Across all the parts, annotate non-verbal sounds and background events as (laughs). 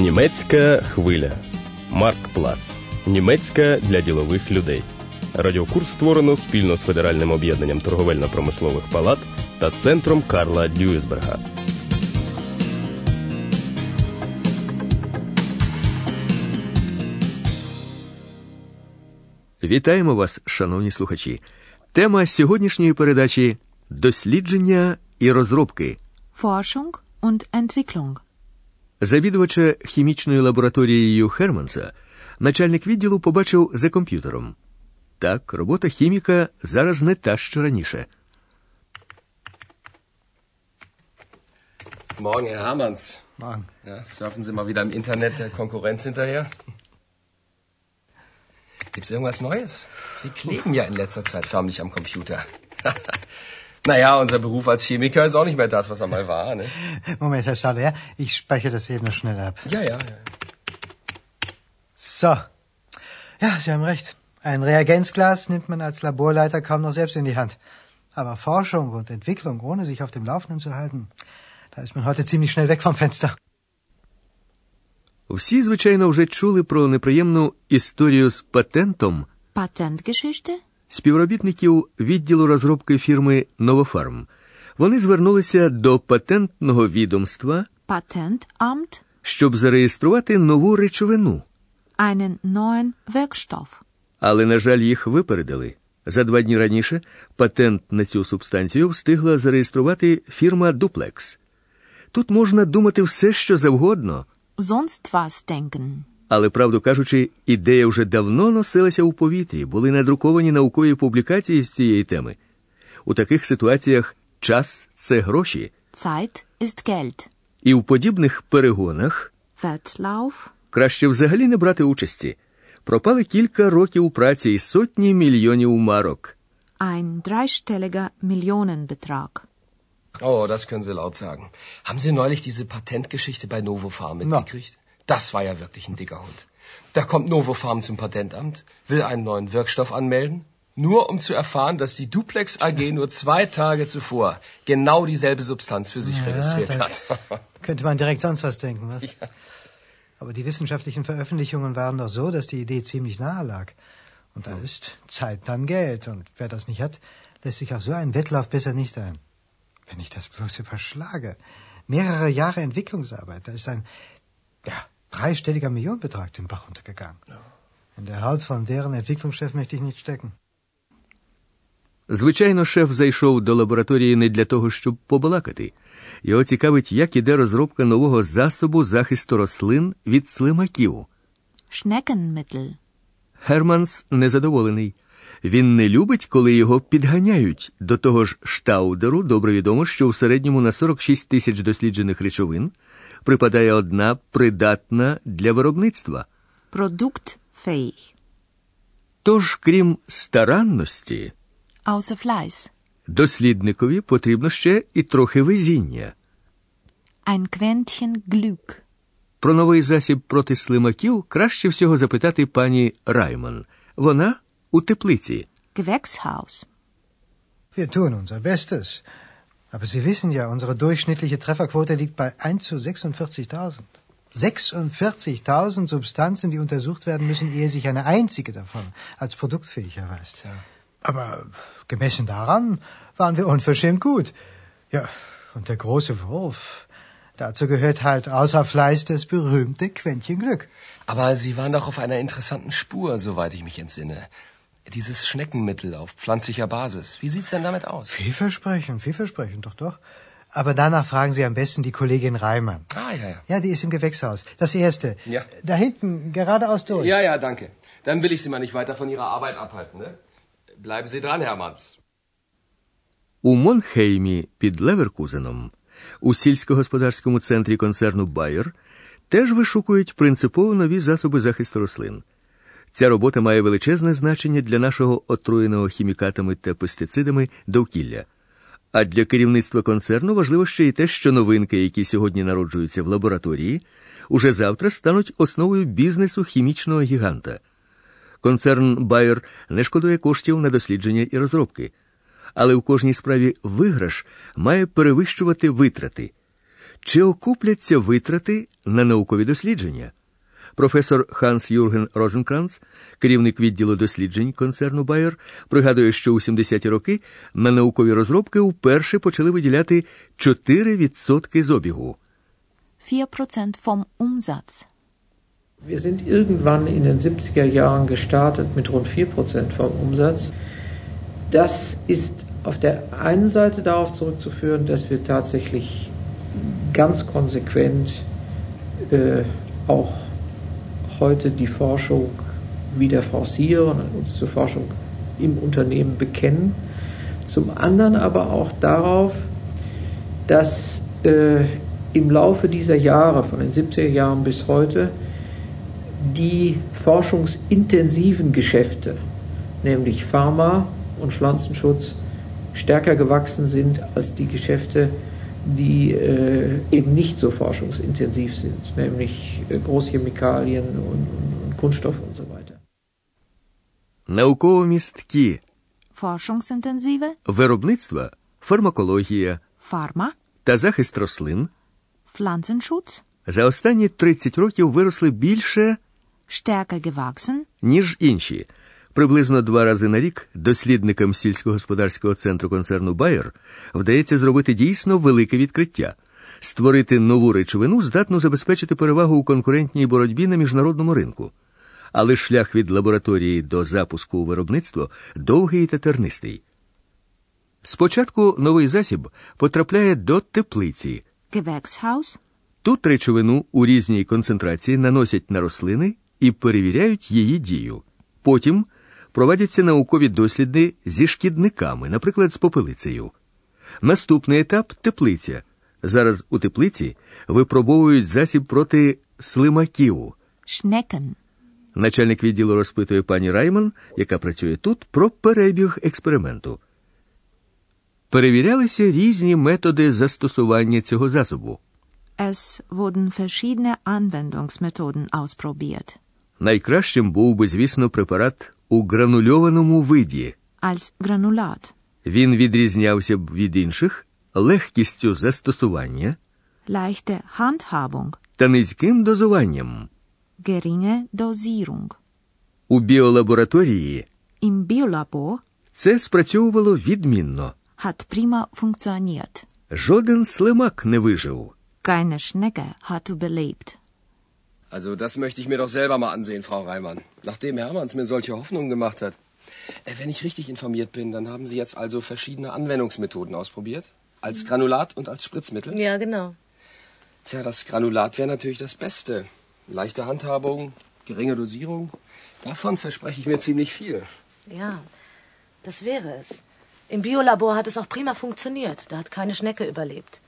Німецька хвиля. Марк Плац. Німецька для ділових людей. Радіокурс створено спільно з Федеральним об'єднанням торговельно-промислових палат та центром Карла Дюйсберга. Вітаємо вас, шановні слухачі. Тема сьогоднішньої передачі дослідження і розробки. Forschung und Entwicklung. Завідувача хімічною лабораторією Херманса начальник відділу побачив за комп'ютером. Так, робота хіміка зараз не та, що раніше. Morgen, Herr Hamanns. Morgen. Ja, surfen Sie mal wieder im Internet der Konkurrenz hinterher? Gibt's irgendwas Neues? Sie kleben ja in letzter Zeit förmlich am Computer. naja, unser Beruf als Chemiker ist auch nicht mehr das, was er mal war, ne? Moment, Herr Schade, ja? Ich speichere das eben noch schnell ab. Ja, ja, ja. So. Ja, Sie haben recht. Ein Reagenzglas nimmt man als Laborleiter kaum noch selbst in die Hand. Aber Forschung und Entwicklung, ohne sich auf dem Laufenden zu halten, da ist man heute ziemlich schnell weg vom Fenster. Всі, звичайно, вже чули про неприємну історію з патентом Patentgeschichte? Співробітників відділу розробки фірми Новофарм. Вони звернулися до патентного відомства, Patentamt? щоб зареєструвати нову речовину. Einen neuen Wirkstoff. Але, на жаль, їх випередили. За два дні раніше патент на цю субстанцію встигла зареєструвати фірма Duplex. Тут можна думати все, що завгодно, Sonst was denken. Але, правду кажучи, ідея вже давно носилася у повітрі, були надруковані наукові публікації з цієї теми. У таких ситуаціях час це гроші, Zeit ist Geld. і в подібних перегонах Wettlauf? краще взагалі не брати участі. Пропали кілька років праці і сотні мільйонів марок. Ein dreistelliger Millionenbetrag. Oh, das können Sie laut sagen. Haben Sie neulich diese Patentgeschichte bei Novofarm mitgekriegt? Das war ja wirklich ein dicker Hund. Da kommt Novofarm zum Patentamt, will einen neuen Wirkstoff anmelden, nur um zu erfahren, dass die Duplex AG (laughs) nur zwei Tage zuvor genau dieselbe Substanz für sich registriert da hat. (laughs) könnte man direkt sonst was denken, was? Aber die wissenschaftlichen Veröffentlichungen waren doch so, dass die Idee ziemlich nahe lag. Und da ist Zeit dann Geld. Und wer das nicht hat, lässt sich auf so einen Wettlauf besser nicht ein. Wenn ich das bloß überschlage. Mehrere Jahre Entwicklungsarbeit, da ist ein, ja, dreistelliger Millionenbetrag den Bach runtergegangen. In der Haut von deren Entwicklungschef möchte ich nicht stecken. Звичайно, шеф зайшов до лабораторії не для того, щоб побалакати. Його цікавить, як іде розробка нового засобу захисту рослин від слимаків. Schneckenmittel. Германс незадоволений. Він не любить, коли його підганяють. До того ж, штаудеру добре відомо, що в середньому на 46 тисяч досліджених речовин припадає одна придатна для виробництва. Produktfähig. Тож, крім старанності, Fleiß. дослідникові потрібно ще і трохи везіння. Ein Quäntchen Glück. Про новий засіб проти слимаків краще всього запитати пані Райман. Вона у теплиці. Gewächshaus. Wir tun unser Bestes. Aber Sie wissen ja, unsere durchschnittliche Trefferquote liegt bei 1 zu 46.000. 46.000 Substanzen, die untersucht werden müssen, ehe sich eine einzige davon als produktfähig erweist. Aber gemessen daran waren wir unverschämt gut. Ja, und der große Wurf. Dazu gehört halt außer Fleiß das berühmte Quäntchen Glück. Aber Sie waren doch auf einer interessanten Spur, soweit ich mich entsinne. Dieses Schneckenmittel auf pflanzlicher Basis. Wie sieht's denn damit aus? Vielversprechend, vielversprechend, doch, doch. Aber danach fragen Sie am besten die Kollegin Reimann. Ah, ja, ja. Ja, die ist im Gewächshaus. Das erste. Ja. Da hinten, geradeaus durch. Ja, ja, danke. Dann will ich Sie mal nicht weiter von Ihrer Arbeit abhalten, ne? Bleiben Sie dran, Hermanns. У Монхеймі під Леверкузеном, у сільськогосподарському центрі концерну Байер, теж вишукують принципово нові засоби захисту рослин. Ця робота має величезне значення для нашого отруєного хімікатами та пестицидами довкілля. А для керівництва концерну важливо ще й те, що новинки, які сьогодні народжуються в лабораторії, уже завтра стануть основою бізнесу хімічного гіганта. Концерн Bayer не шкодує коштів на дослідження і розробки, але в кожній справі виграш має перевищувати витрати. Чи окупляться витрати на наукові дослідження? Професор Ханс Юрген Розенкранц, керівник відділу досліджень концерну Bayer, пригадує, що у 70-ті роки на наукові розробки вперше почали виділяти 4% з обігу. 4% vom Umsatz. Wir sind irgendwann in den 70er Jahren gestartet mit rund 4% vom Umsatz. Das ist auf der einen Seite darauf zurückzuführen, dass wir tatsächlich ganz konsequent äh, auch heute die Forschung wieder forcieren und uns zur Forschung im Unternehmen bekennen. Zum anderen aber auch darauf, dass äh, im Laufe dieser Jahre, von den 70er Jahren bis heute, die forschungsintensiven Geschäfte, nämlich Pharma und Pflanzenschutz, stärker gewachsen sind als die Geschäfte, die äh, eben nicht so forschungsintensiv sind, nämlich äh, Großchemikalien und, und Kunststoffe und so weiter. Науково-місткі Forschungsintensive, виробництва, фармакологія Pharma, та захист рослин Pflanzenschutz, за останні 30 років виросли більше, stärker gewachsen, ніж інші. Приблизно два рази на рік дослідникам сільськогосподарського центру концерну Bayer вдається зробити дійсно велике відкриття. Створити нову речовину здатно забезпечити перевагу у конкурентній боротьбі на міжнародному ринку. Але шлях від лабораторії до запуску у виробництво довгий та тернистий. Спочатку новий засіб потрапляє до теплиці. Gewächshaus, Тут речовину у різній концентрації наносять на рослини і перевіряють її дію. Потім проводяться наукові досліди зі шкідниками, наприклад, з попелицею. Наступний етап теплиця. Зараз у теплиці випробовують засіб проти слимаків. Schnecken, Начальник відділу розпитує пані Райман, яка працює тут, про перебіг експерименту. Перевірялися різні методи застосування цього засобу. es wurden verschiedene Anwendungsmethoden ausprobiert. Найкращим був би, звісно, препарат у гранульованому виді. Als Granulat, Він відрізнявся б від інших легкістю застосування leichte Handhabung, та низьким дозуванням. geringe Dosierung. У біолабораторії Im Biolabor це спрацьовувало відмінно. hat prima funktioniert. Жоден слимак не вижив. Keine Schnecke hat überlebt. Also das möchte ich mir doch selber mal ansehen, Frau Reimann. Nachdem Hermanns mir solche Hoffnungen gemacht hat. Äh, wenn ich richtig informiert bin, dann haben Sie jetzt also verschiedene Anwendungsmethoden ausprobiert. Als Granulat und als Spritzmittel. Ja, genau. Tja, das Granulat wäre natürlich das Beste. Leichte Handhabung, geringe Dosierung. Davon verspreche ich mir ziemlich viel. Ja, das wäre es. Im Biolabor hat es auch prima funktioniert. Da hat keine Schnecke überlebt.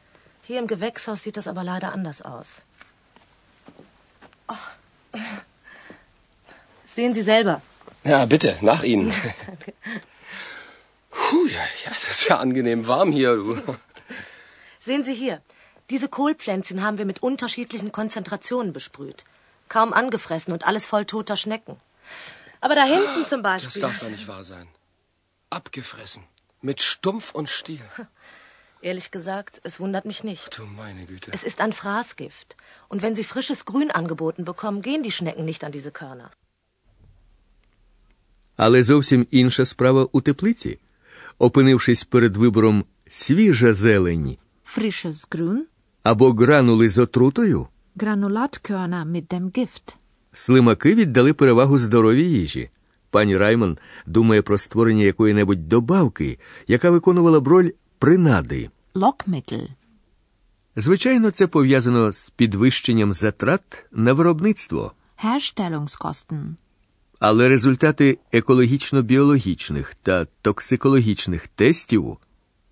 Hier im Gewächshaus sieht das aber leider anders aus. Oh. Sehen Sie selber. Ja, bitte, nach Ihnen. (laughs) Puh, ja, ja, das ist ja angenehm warm hier, du. Sehen Sie hier. Diese Kohlpflänzchen haben wir mit unterschiedlichen Konzentrationen besprüht. Kaum angefressen und alles voll toter Schnecken. Aber da hinten zum Das Beispiel. darf doch nicht wahr sein. Abgefressen. Mit Stumpf und Stiel. (laughs) Ehrlich gesagt, es wundert mich nicht. Du meine Güte. Es ist ein Fraßgift. Und wenn Sie frisches Grün angeboten bekommen, gehen die Schnecken nicht an diese Körner. Але зовсім інша справа у теплиці. Опинившись перед вибором свіжа зелень Frisches Grün, або гранули з отрутою, Granulatkörner mit dem Gift. слимаки віддали перевагу здоровій їжі. Пані Раймон думає про створення якої-небудь добавки, яка виконувала б роль принади. Lockmittel, Звичайно, це пов'язано з підвищенням затрат на виробництво, Herstellungskosten, але результати екологічно-біологічних та токсикологічних тестів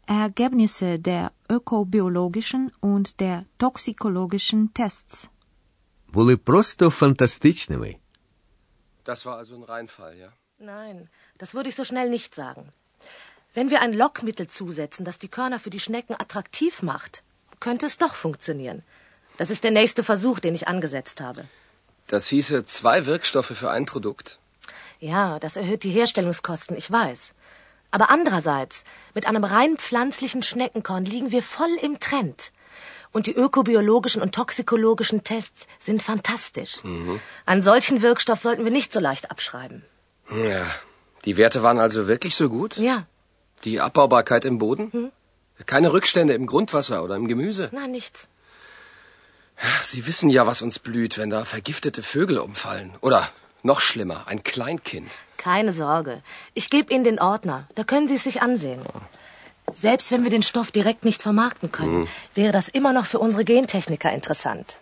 Ergebnisse der ökobiologischen und der toxikologischen Tests були просто фантастичними. Das war also ein Reinfall, ja? Nein, das würde ich so schnell nicht sagen. Wenn wir ein Lockmittel zusetzen, das die Körner für die Schnecken attraktiv macht, könnte es doch funktionieren. Das ist der nächste Versuch, den ich angesetzt habe. Das hieße zwei Wirkstoffe für ein Produkt. Ja, das erhöht die Herstellungskosten, ich weiß. Aber andererseits, mit einem rein pflanzlichen Schneckenkorn liegen wir voll im Trend. Und die ökobiologischen und toxikologischen Tests sind fantastisch. Einen solchen Wirkstoff sollten wir nicht so leicht abschreiben. Ja, die Werte waren also wirklich so gut? Ja, Die Abbaubarkeit im Boden? Keine Rückstände im Grundwasser oder im Gemüse? nein, nichts. Sie wissen ja, was uns blüht, wenn da vergiftete Vögel umfallen. Oder noch schlimmer, ein Kleinkind. Keine Sorge. Ich gebe Ihnen den Ordner. Da können Sie es sich ansehen. Selbst wenn wir den Stoff direkt nicht vermarkten können, wäre das immer noch für unsere Gentechniker interessant.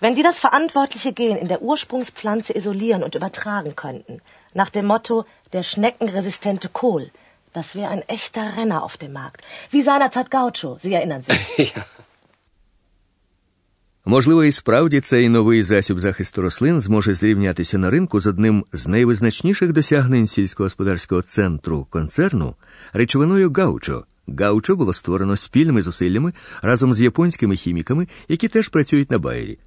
Wenn die das verantwortliche Gen in der Ursprungspflanze isolieren und übertragen könnten, nach dem Motto der schneckenresistente Kohl, das wäre ein echter Renner auf dem Markt. Wie seinerzeit Gaucho, Sie erinnern sich. (laughs) Можливо, і справді цей новий засіб захисту рослин зможе зрівнятися на ринку з одним з найвизначніших досягнень сільськогосподарського центру концерну речовиною гаучо. Гаучо було створено спільними зусиллями разом з японськими хіміками, які теж працюють на байері.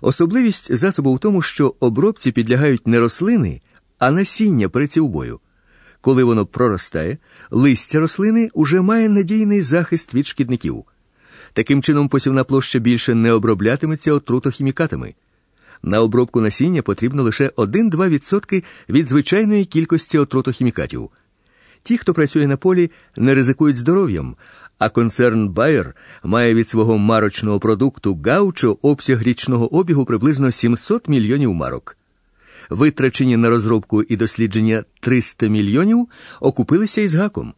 Особливість засобу в тому, що обробці підлягають не рослини, а насіння перецівбою. Коли воно проростає, листя рослини уже має надійний захист від шкідників. Таким чином, посівна площа більше не оброблятиметься отрутохімікатами. На обробку насіння потрібно лише 1-2% від звичайної кількості отрутохімікатів. Ті, хто працює на полі, не ризикують здоров'ям, а концерн Bayer має від свого марочного продукту Гаучо обсяг річного обігу приблизно 700 мільйонів марок. Витрачені на розробку і дослідження 300 мільйонів окупилися із гаком.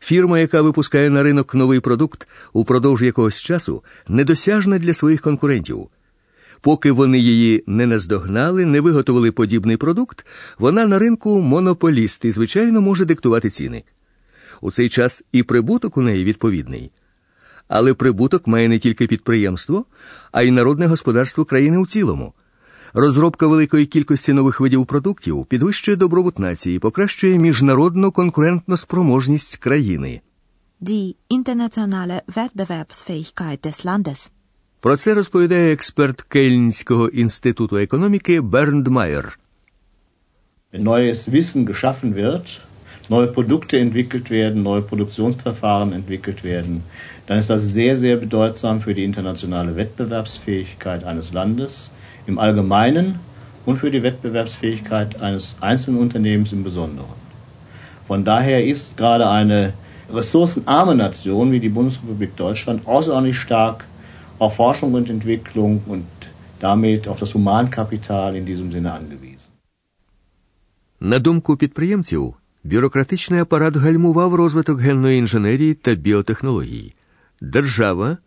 Фірма, яка випускає на ринок новий продукт, упродовж якогось часу недосяжна для своїх конкурентів. Поки вони її не наздогнали, не виготовили подібний продукт, вона на ринку монополіст і, звичайно, може диктувати ціни. У цей час і прибуток у неї відповідний. Але прибуток має не тільки підприємство, а й народне господарство країни у цілому. Розробка великої кількості нових видів продуктів підвищує добробут нації, покращує міжнародну конкурентну спроможність країни. Die internationale Wettbewerbsfähigkeit des Landes. Про це розповідає експерт Кельнського інституту економіки Бернд Майер. Neues Wissen geschaffen wird, neue Produkte entwickelt werden, neue Produktionsverfahren entwickelt werden, dann ist das sehr, sehr bedeutsam für die internationale Wettbewerbsfähigkeit eines Landes im Allgemeinen und für die Wettbewerbsfähigkeit eines einzelnen Unternehmens im Besonderen. Von daher ist gerade eine ressourcenarme Nation wie die Bundesrepublik Deutschland außerordentlich stark auf Forschung und Entwicklung und damit auf das Humankapital in diesem Sinne angewiesen. На думку підприємців, бюрократичний апарат гальмував розвиток генної інженерії та біотехнологій. Держава,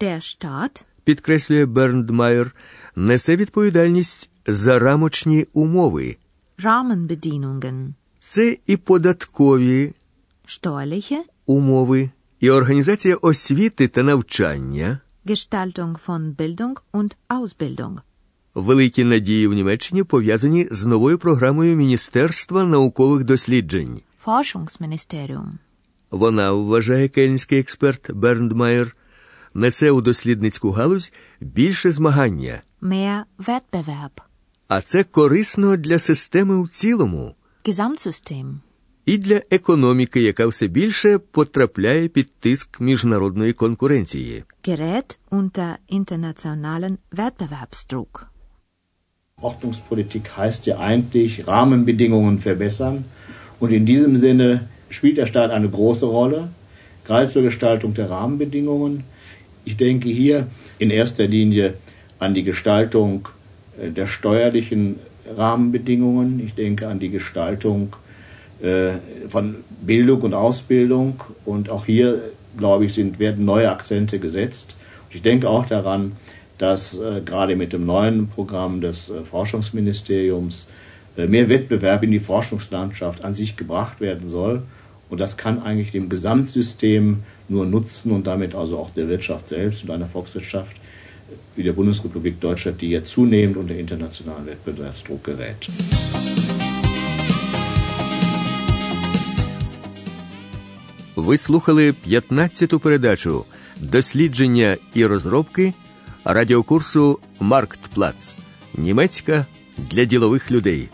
Der Staat підкреслює Бернд Майер, несе відповідальність за рамочні умови. Rahmenbedingungen, Це і податкові steuerliche, умови, і організація освіти та навчання. Gestaltung von Bildung und Ausbildung. Великі надії в Німеччині пов'язані з новою програмою Міністерства наукових досліджень. Forschungsministerium. Вона, вважає кельнський експерт Бернд Майер, несе у дослідницьку галузь більше змагання, Mehr Wettbewerb. а це корисно для системи в цілому Gesamtsystem. і для економіки, яка все більше потрапляє під тиск міжнародної конкуренції. Gerät unter internationalen Wettbewerbsdruck. Ordnungspolitik heißt ja eigentlich Rahmenbedingungen verbessern. Und in diesem Sinne spielt der Staat eine große Rolle, gerade zur Gestaltung der Rahmenbedingungen. Ich denke hier in erster Linie an die Gestaltung äh, der steuerlichen Rahmenbedingungen. Ich denke an die Gestaltung äh, von Bildung und Ausbildung. Und auch hier, glaube ich, sind, werden neue Akzente gesetzt. Ich denke auch daran, dass äh, gerade mit dem neuen Programm des Forschungsministeriums mehr Wettbewerb in die Forschungslandschaft an sich gebracht werden soll. Und das kann eigentlich dem Gesamtsystem nur nutzen und damit also auch der Wirtschaft selbst und einer Volkswirtschaft wie der Bundesrepublik Deutschland, die ja zunehmend unter internationalen Wettbewerbsdruck gerät. Ви слухали 15-ту передачу Дослідження і розробки радіокурсу Марктплац. Німецька для ділових людей.